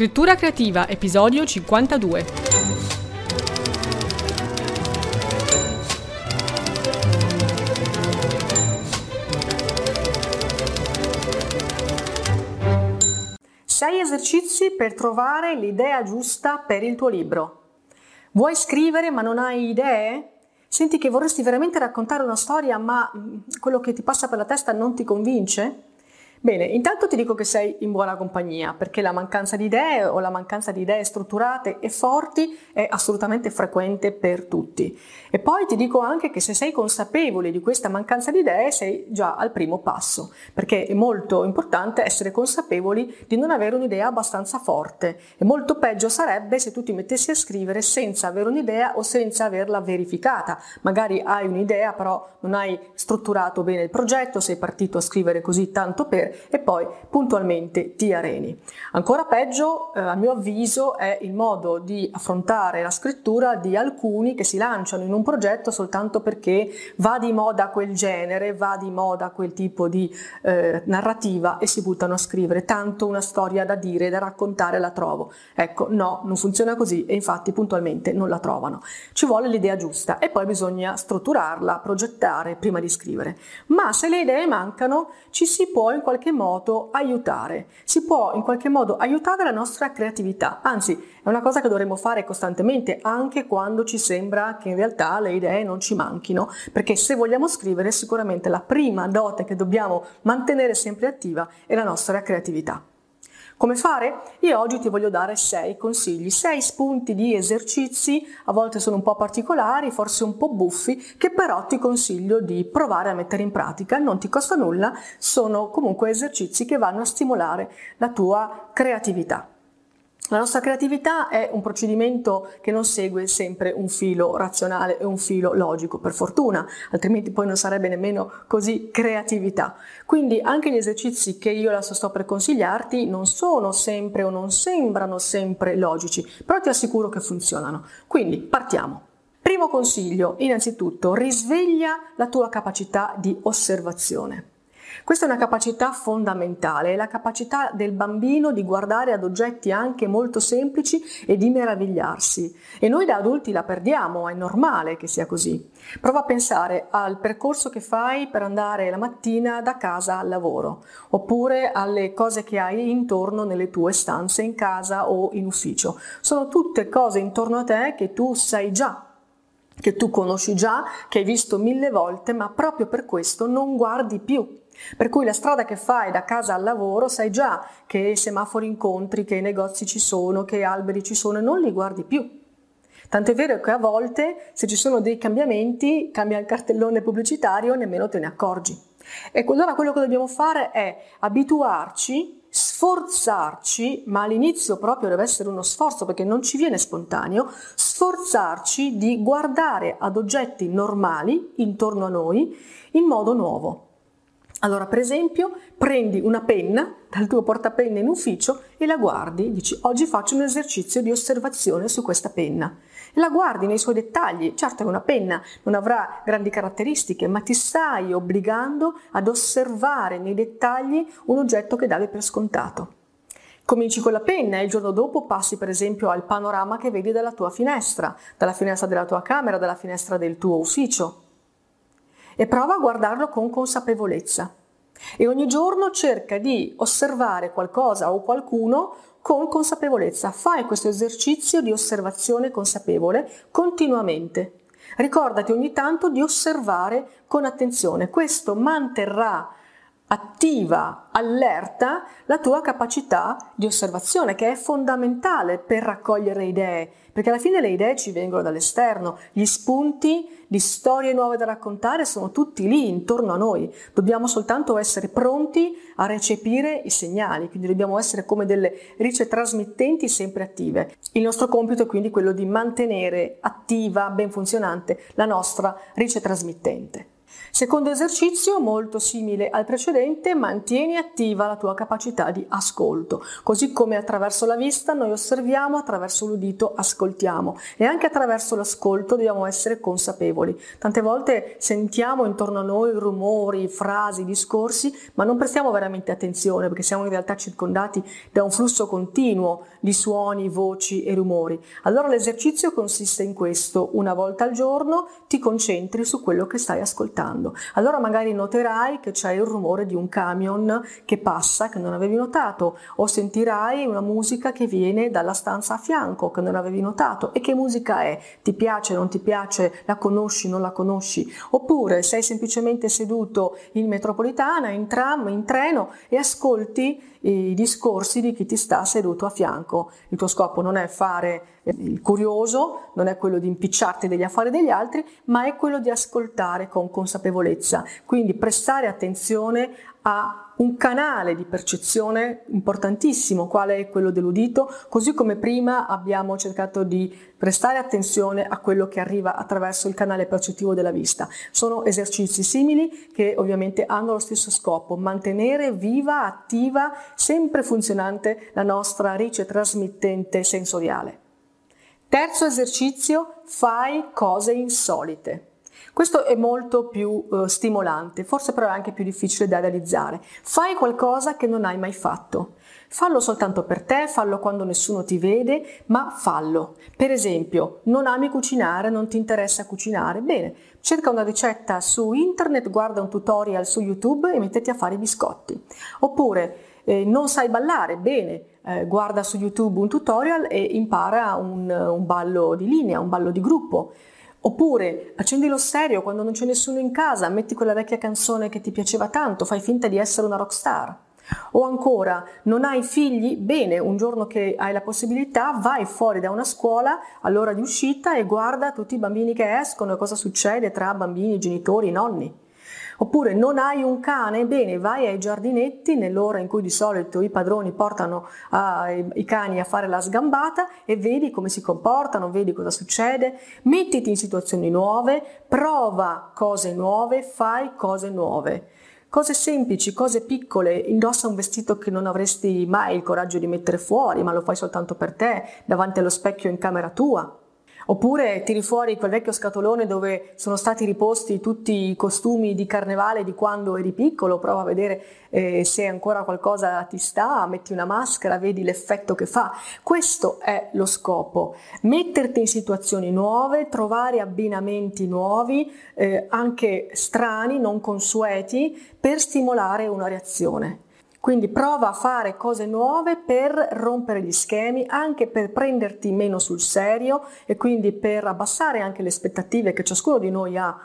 Scrittura creativa, episodio 52. Sei esercizi per trovare l'idea giusta per il tuo libro. Vuoi scrivere ma non hai idee? Senti che vorresti veramente raccontare una storia ma mm, quello che ti passa per la testa non ti convince? Bene, intanto ti dico che sei in buona compagnia, perché la mancanza di idee o la mancanza di idee strutturate e forti è assolutamente frequente per tutti. E poi ti dico anche che se sei consapevole di questa mancanza di idee sei già al primo passo, perché è molto importante essere consapevoli di non avere un'idea abbastanza forte. E molto peggio sarebbe se tu ti mettessi a scrivere senza avere un'idea o senza averla verificata. Magari hai un'idea, però non hai strutturato bene il progetto, sei partito a scrivere così tanto per e poi puntualmente ti areni. Ancora peggio, eh, a mio avviso, è il modo di affrontare la scrittura di alcuni che si lanciano in un progetto soltanto perché va di moda quel genere, va di moda quel tipo di eh, narrativa e si buttano a scrivere tanto una storia da dire, da raccontare la trovo. Ecco, no, non funziona così e infatti puntualmente non la trovano. Ci vuole l'idea giusta e poi bisogna strutturarla, progettare prima di scrivere. Ma se le idee mancano, ci si può in qualche qualche modo aiutare, si può in qualche modo aiutare la nostra creatività, anzi è una cosa che dovremmo fare costantemente anche quando ci sembra che in realtà le idee non ci manchino, perché se vogliamo scrivere sicuramente la prima dote che dobbiamo mantenere sempre attiva è la nostra creatività. Come fare? Io oggi ti voglio dare sei consigli, sei spunti di esercizi, a volte sono un po' particolari, forse un po' buffi, che però ti consiglio di provare a mettere in pratica. Non ti costa nulla, sono comunque esercizi che vanno a stimolare la tua creatività. La nostra creatività è un procedimento che non segue sempre un filo razionale e un filo logico, per fortuna, altrimenti poi non sarebbe nemmeno così creatività. Quindi anche gli esercizi che io adesso sto per consigliarti non sono sempre o non sembrano sempre logici, però ti assicuro che funzionano. Quindi partiamo. Primo consiglio, innanzitutto, risveglia la tua capacità di osservazione. Questa è una capacità fondamentale, è la capacità del bambino di guardare ad oggetti anche molto semplici e di meravigliarsi. E noi da adulti la perdiamo, è normale che sia così. Prova a pensare al percorso che fai per andare la mattina da casa al lavoro, oppure alle cose che hai intorno nelle tue stanze in casa o in ufficio. Sono tutte cose intorno a te che tu sai già che tu conosci già, che hai visto mille volte, ma proprio per questo non guardi più. Per cui la strada che fai da casa al lavoro sai già che semafori incontri, che negozi ci sono, che alberi ci sono e non li guardi più. Tant'è vero che a volte se ci sono dei cambiamenti, cambia il cartellone pubblicitario, nemmeno te ne accorgi. E allora quello che dobbiamo fare è abituarci, sforzarci, ma all'inizio proprio deve essere uno sforzo perché non ci viene spontaneo, sforzarci di guardare ad oggetti normali intorno a noi in modo nuovo. Allora, per esempio, prendi una penna dal tuo portapenne in ufficio e la guardi, dici oggi faccio un esercizio di osservazione su questa penna. E la guardi nei suoi dettagli, certo è una penna, non avrà grandi caratteristiche, ma ti stai obbligando ad osservare nei dettagli un oggetto che davi per scontato. Cominci con la penna e il giorno dopo passi per esempio al panorama che vedi dalla tua finestra, dalla finestra della tua camera, dalla finestra del tuo ufficio e prova a guardarlo con consapevolezza. E ogni giorno cerca di osservare qualcosa o qualcuno con consapevolezza. Fai questo esercizio di osservazione consapevole continuamente. Ricordati ogni tanto di osservare con attenzione. Questo manterrà attiva, allerta la tua capacità di osservazione che è fondamentale per raccogliere idee, perché alla fine le idee ci vengono dall'esterno, gli spunti di storie nuove da raccontare sono tutti lì intorno a noi, dobbiamo soltanto essere pronti a recepire i segnali, quindi dobbiamo essere come delle rice trasmittenti sempre attive. Il nostro compito è quindi quello di mantenere attiva, ben funzionante la nostra rice trasmittente. Secondo esercizio, molto simile al precedente, mantieni attiva la tua capacità di ascolto. Così come attraverso la vista noi osserviamo, attraverso l'udito ascoltiamo e anche attraverso l'ascolto dobbiamo essere consapevoli. Tante volte sentiamo intorno a noi rumori, frasi, discorsi, ma non prestiamo veramente attenzione perché siamo in realtà circondati da un flusso continuo di suoni, voci e rumori. Allora l'esercizio consiste in questo, una volta al giorno ti concentri su quello che stai ascoltando aspettando. Allora magari noterai che c'è il rumore di un camion che passa che non avevi notato o sentirai una musica che viene dalla stanza a fianco che non avevi notato. E che musica è? Ti piace, non ti piace? La conosci, non la conosci? Oppure sei semplicemente seduto in metropolitana, in tram, in treno e ascolti i discorsi di chi ti sta seduto a fianco. Il tuo scopo non è fare il curioso, non è quello di impicciarti degli affari degli altri, ma è quello di ascoltare con consapevolezza. Quindi prestare attenzione a un canale di percezione importantissimo, quale è quello dell'udito, così come prima abbiamo cercato di prestare attenzione a quello che arriva attraverso il canale percettivo della vista. Sono esercizi simili che ovviamente hanno lo stesso scopo, mantenere viva, attiva, sempre funzionante la nostra riccia trasmittente sensoriale. Terzo esercizio, fai cose insolite. Questo è molto più eh, stimolante, forse però è anche più difficile da realizzare. Fai qualcosa che non hai mai fatto. Fallo soltanto per te, fallo quando nessuno ti vede, ma fallo. Per esempio, non ami cucinare, non ti interessa cucinare? Bene, cerca una ricetta su internet, guarda un tutorial su YouTube e mettiti a fare i biscotti. Oppure, eh, non sai ballare? Bene, eh, guarda su YouTube un tutorial e impara un, un ballo di linea, un ballo di gruppo. Oppure accendi lo stereo quando non c'è nessuno in casa, metti quella vecchia canzone che ti piaceva tanto, fai finta di essere una rockstar. O ancora, non hai figli? Bene, un giorno che hai la possibilità, vai fuori da una scuola all'ora di uscita e guarda tutti i bambini che escono e cosa succede tra bambini, genitori, nonni. Oppure non hai un cane? Bene, vai ai giardinetti nell'ora in cui di solito i padroni portano uh, i cani a fare la sgambata e vedi come si comportano, vedi cosa succede, mettiti in situazioni nuove, prova cose nuove, fai cose nuove. Cose semplici, cose piccole, indossa un vestito che non avresti mai il coraggio di mettere fuori, ma lo fai soltanto per te, davanti allo specchio in camera tua. Oppure tiri fuori quel vecchio scatolone dove sono stati riposti tutti i costumi di carnevale di quando eri piccolo, prova a vedere eh, se ancora qualcosa ti sta, metti una maschera, vedi l'effetto che fa. Questo è lo scopo, metterti in situazioni nuove, trovare abbinamenti nuovi, eh, anche strani, non consueti, per stimolare una reazione. Quindi prova a fare cose nuove per rompere gli schemi, anche per prenderti meno sul serio e quindi per abbassare anche le aspettative che ciascuno di noi ha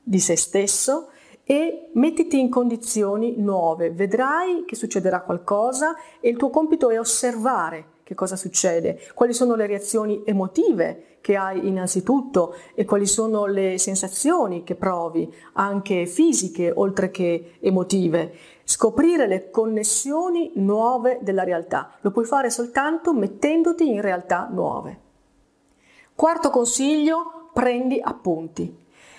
di se stesso e mettiti in condizioni nuove. Vedrai che succederà qualcosa e il tuo compito è osservare che cosa succede, quali sono le reazioni emotive che hai innanzitutto e quali sono le sensazioni che provi, anche fisiche oltre che emotive. Scoprire le connessioni nuove della realtà. Lo puoi fare soltanto mettendoti in realtà nuove. Quarto consiglio, prendi appunti.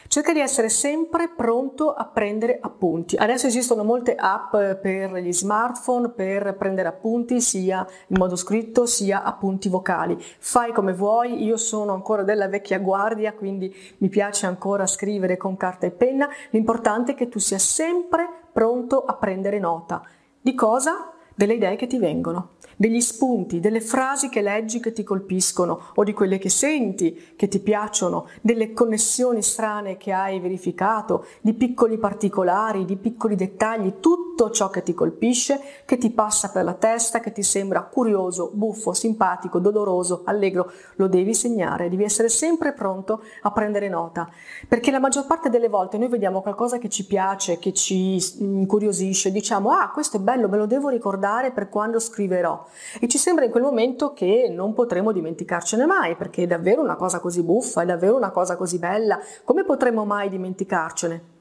Cerca di essere sempre pronto a prendere appunti. Adesso esistono molte app per gli smartphone per prendere appunti sia in modo scritto sia appunti vocali. Fai come vuoi, io sono ancora della vecchia guardia, quindi mi piace ancora scrivere con carta e penna. L'importante è che tu sia sempre pronto a prendere nota. Di cosa? Delle idee che ti vengono degli spunti, delle frasi che leggi che ti colpiscono o di quelle che senti che ti piacciono, delle connessioni strane che hai verificato, di piccoli particolari, di piccoli dettagli, tutto ciò che ti colpisce, che ti passa per la testa, che ti sembra curioso, buffo, simpatico, doloroso, allegro, lo devi segnare, devi essere sempre pronto a prendere nota, perché la maggior parte delle volte noi vediamo qualcosa che ci piace, che ci incuriosisce, diciamo ah questo è bello, me lo devo ricordare per quando scriverò e ci sembra in quel momento che non potremo dimenticarcene mai, perché è davvero una cosa così buffa, è davvero una cosa così bella, come potremo mai dimenticarcene?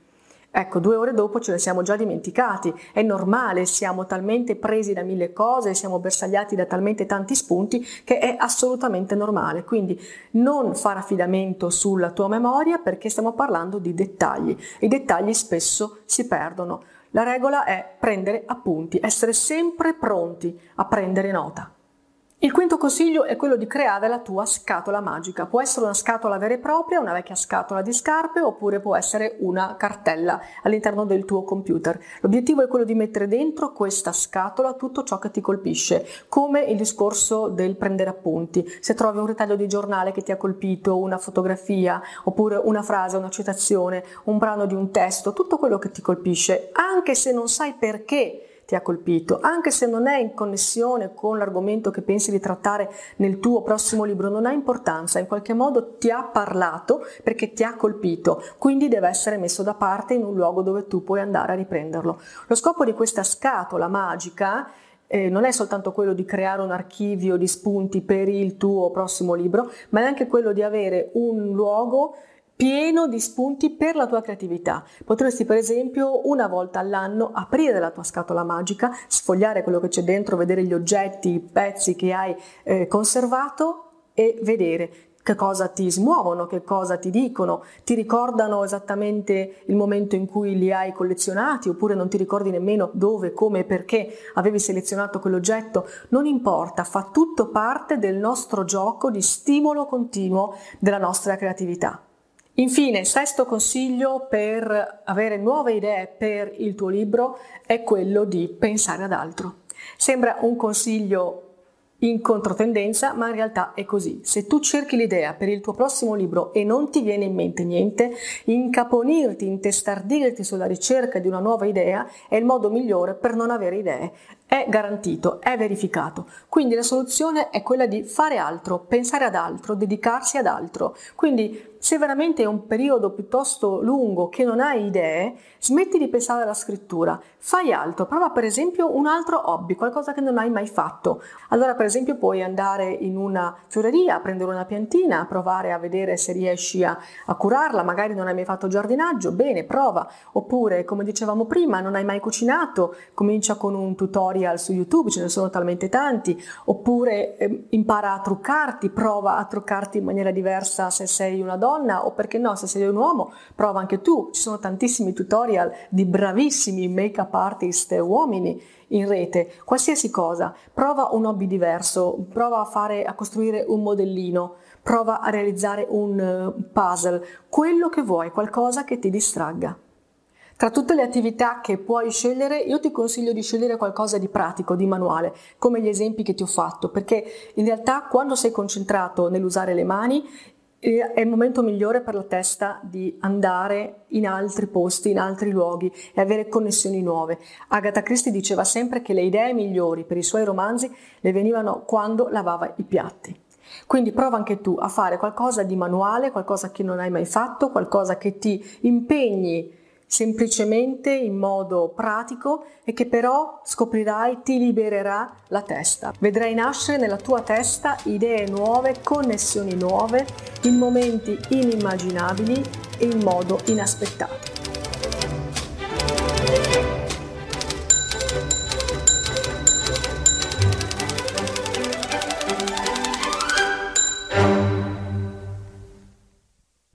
Ecco, due ore dopo ce ne siamo già dimenticati. È normale, siamo talmente presi da mille cose, siamo bersagliati da talmente tanti spunti che è assolutamente normale. Quindi non fare affidamento sulla tua memoria perché stiamo parlando di dettagli. I dettagli spesso si perdono. La regola è prendere appunti, essere sempre pronti a prendere nota. Il quinto consiglio è quello di creare la tua scatola magica. Può essere una scatola vera e propria, una vecchia scatola di scarpe, oppure può essere una cartella all'interno del tuo computer. L'obiettivo è quello di mettere dentro questa scatola tutto ciò che ti colpisce, come il discorso del prendere appunti. Se trovi un ritaglio di giornale che ti ha colpito, una fotografia, oppure una frase, una citazione, un brano di un testo, tutto quello che ti colpisce, anche se non sai perché ti ha colpito, anche se non è in connessione con l'argomento che pensi di trattare nel tuo prossimo libro, non ha importanza, in qualche modo ti ha parlato perché ti ha colpito, quindi deve essere messo da parte in un luogo dove tu puoi andare a riprenderlo. Lo scopo di questa scatola magica eh, non è soltanto quello di creare un archivio di spunti per il tuo prossimo libro, ma è anche quello di avere un luogo pieno di spunti per la tua creatività. Potresti per esempio una volta all'anno aprire la tua scatola magica, sfogliare quello che c'è dentro, vedere gli oggetti, i pezzi che hai eh, conservato e vedere che cosa ti smuovono, che cosa ti dicono, ti ricordano esattamente il momento in cui li hai collezionati oppure non ti ricordi nemmeno dove, come e perché avevi selezionato quell'oggetto, non importa, fa tutto parte del nostro gioco di stimolo continuo della nostra creatività. Infine, sesto consiglio per avere nuove idee per il tuo libro è quello di pensare ad altro. Sembra un consiglio in controtendenza, ma in realtà è così. Se tu cerchi l'idea per il tuo prossimo libro e non ti viene in mente niente, incaponirti, intestardirti sulla ricerca di una nuova idea è il modo migliore per non avere idee. È garantito, è verificato. Quindi la soluzione è quella di fare altro, pensare ad altro, dedicarsi ad altro. Quindi se veramente è un periodo piuttosto lungo che non hai idee, smetti di pensare alla scrittura, fai altro, prova per esempio un altro hobby, qualcosa che non hai mai fatto. Allora per esempio puoi andare in una fioreria, prendere una piantina, provare a vedere se riesci a, a curarla, magari non hai mai fatto giardinaggio, bene, prova. Oppure, come dicevamo prima, non hai mai cucinato, comincia con un tutorial su YouTube, ce ne sono talmente tanti. Oppure eh, impara a truccarti, prova a truccarti in maniera diversa se sei una donna donna o perché no, se sei un uomo, prova anche tu. Ci sono tantissimi tutorial di bravissimi make-up artist uomini in rete, qualsiasi cosa. Prova un hobby diverso, prova a fare a costruire un modellino, prova a realizzare un eh, puzzle, quello che vuoi, qualcosa che ti distragga. Tra tutte le attività che puoi scegliere, io ti consiglio di scegliere qualcosa di pratico, di manuale, come gli esempi che ti ho fatto, perché in realtà quando sei concentrato nell'usare le mani, è il momento migliore per la testa di andare in altri posti, in altri luoghi e avere connessioni nuove. Agatha Christie diceva sempre che le idee migliori per i suoi romanzi le venivano quando lavava i piatti. Quindi prova anche tu a fare qualcosa di manuale, qualcosa che non hai mai fatto, qualcosa che ti impegni semplicemente in modo pratico e che però scoprirai ti libererà la testa. Vedrai nascere nella tua testa idee nuove, connessioni nuove, in momenti inimmaginabili e in modo inaspettato.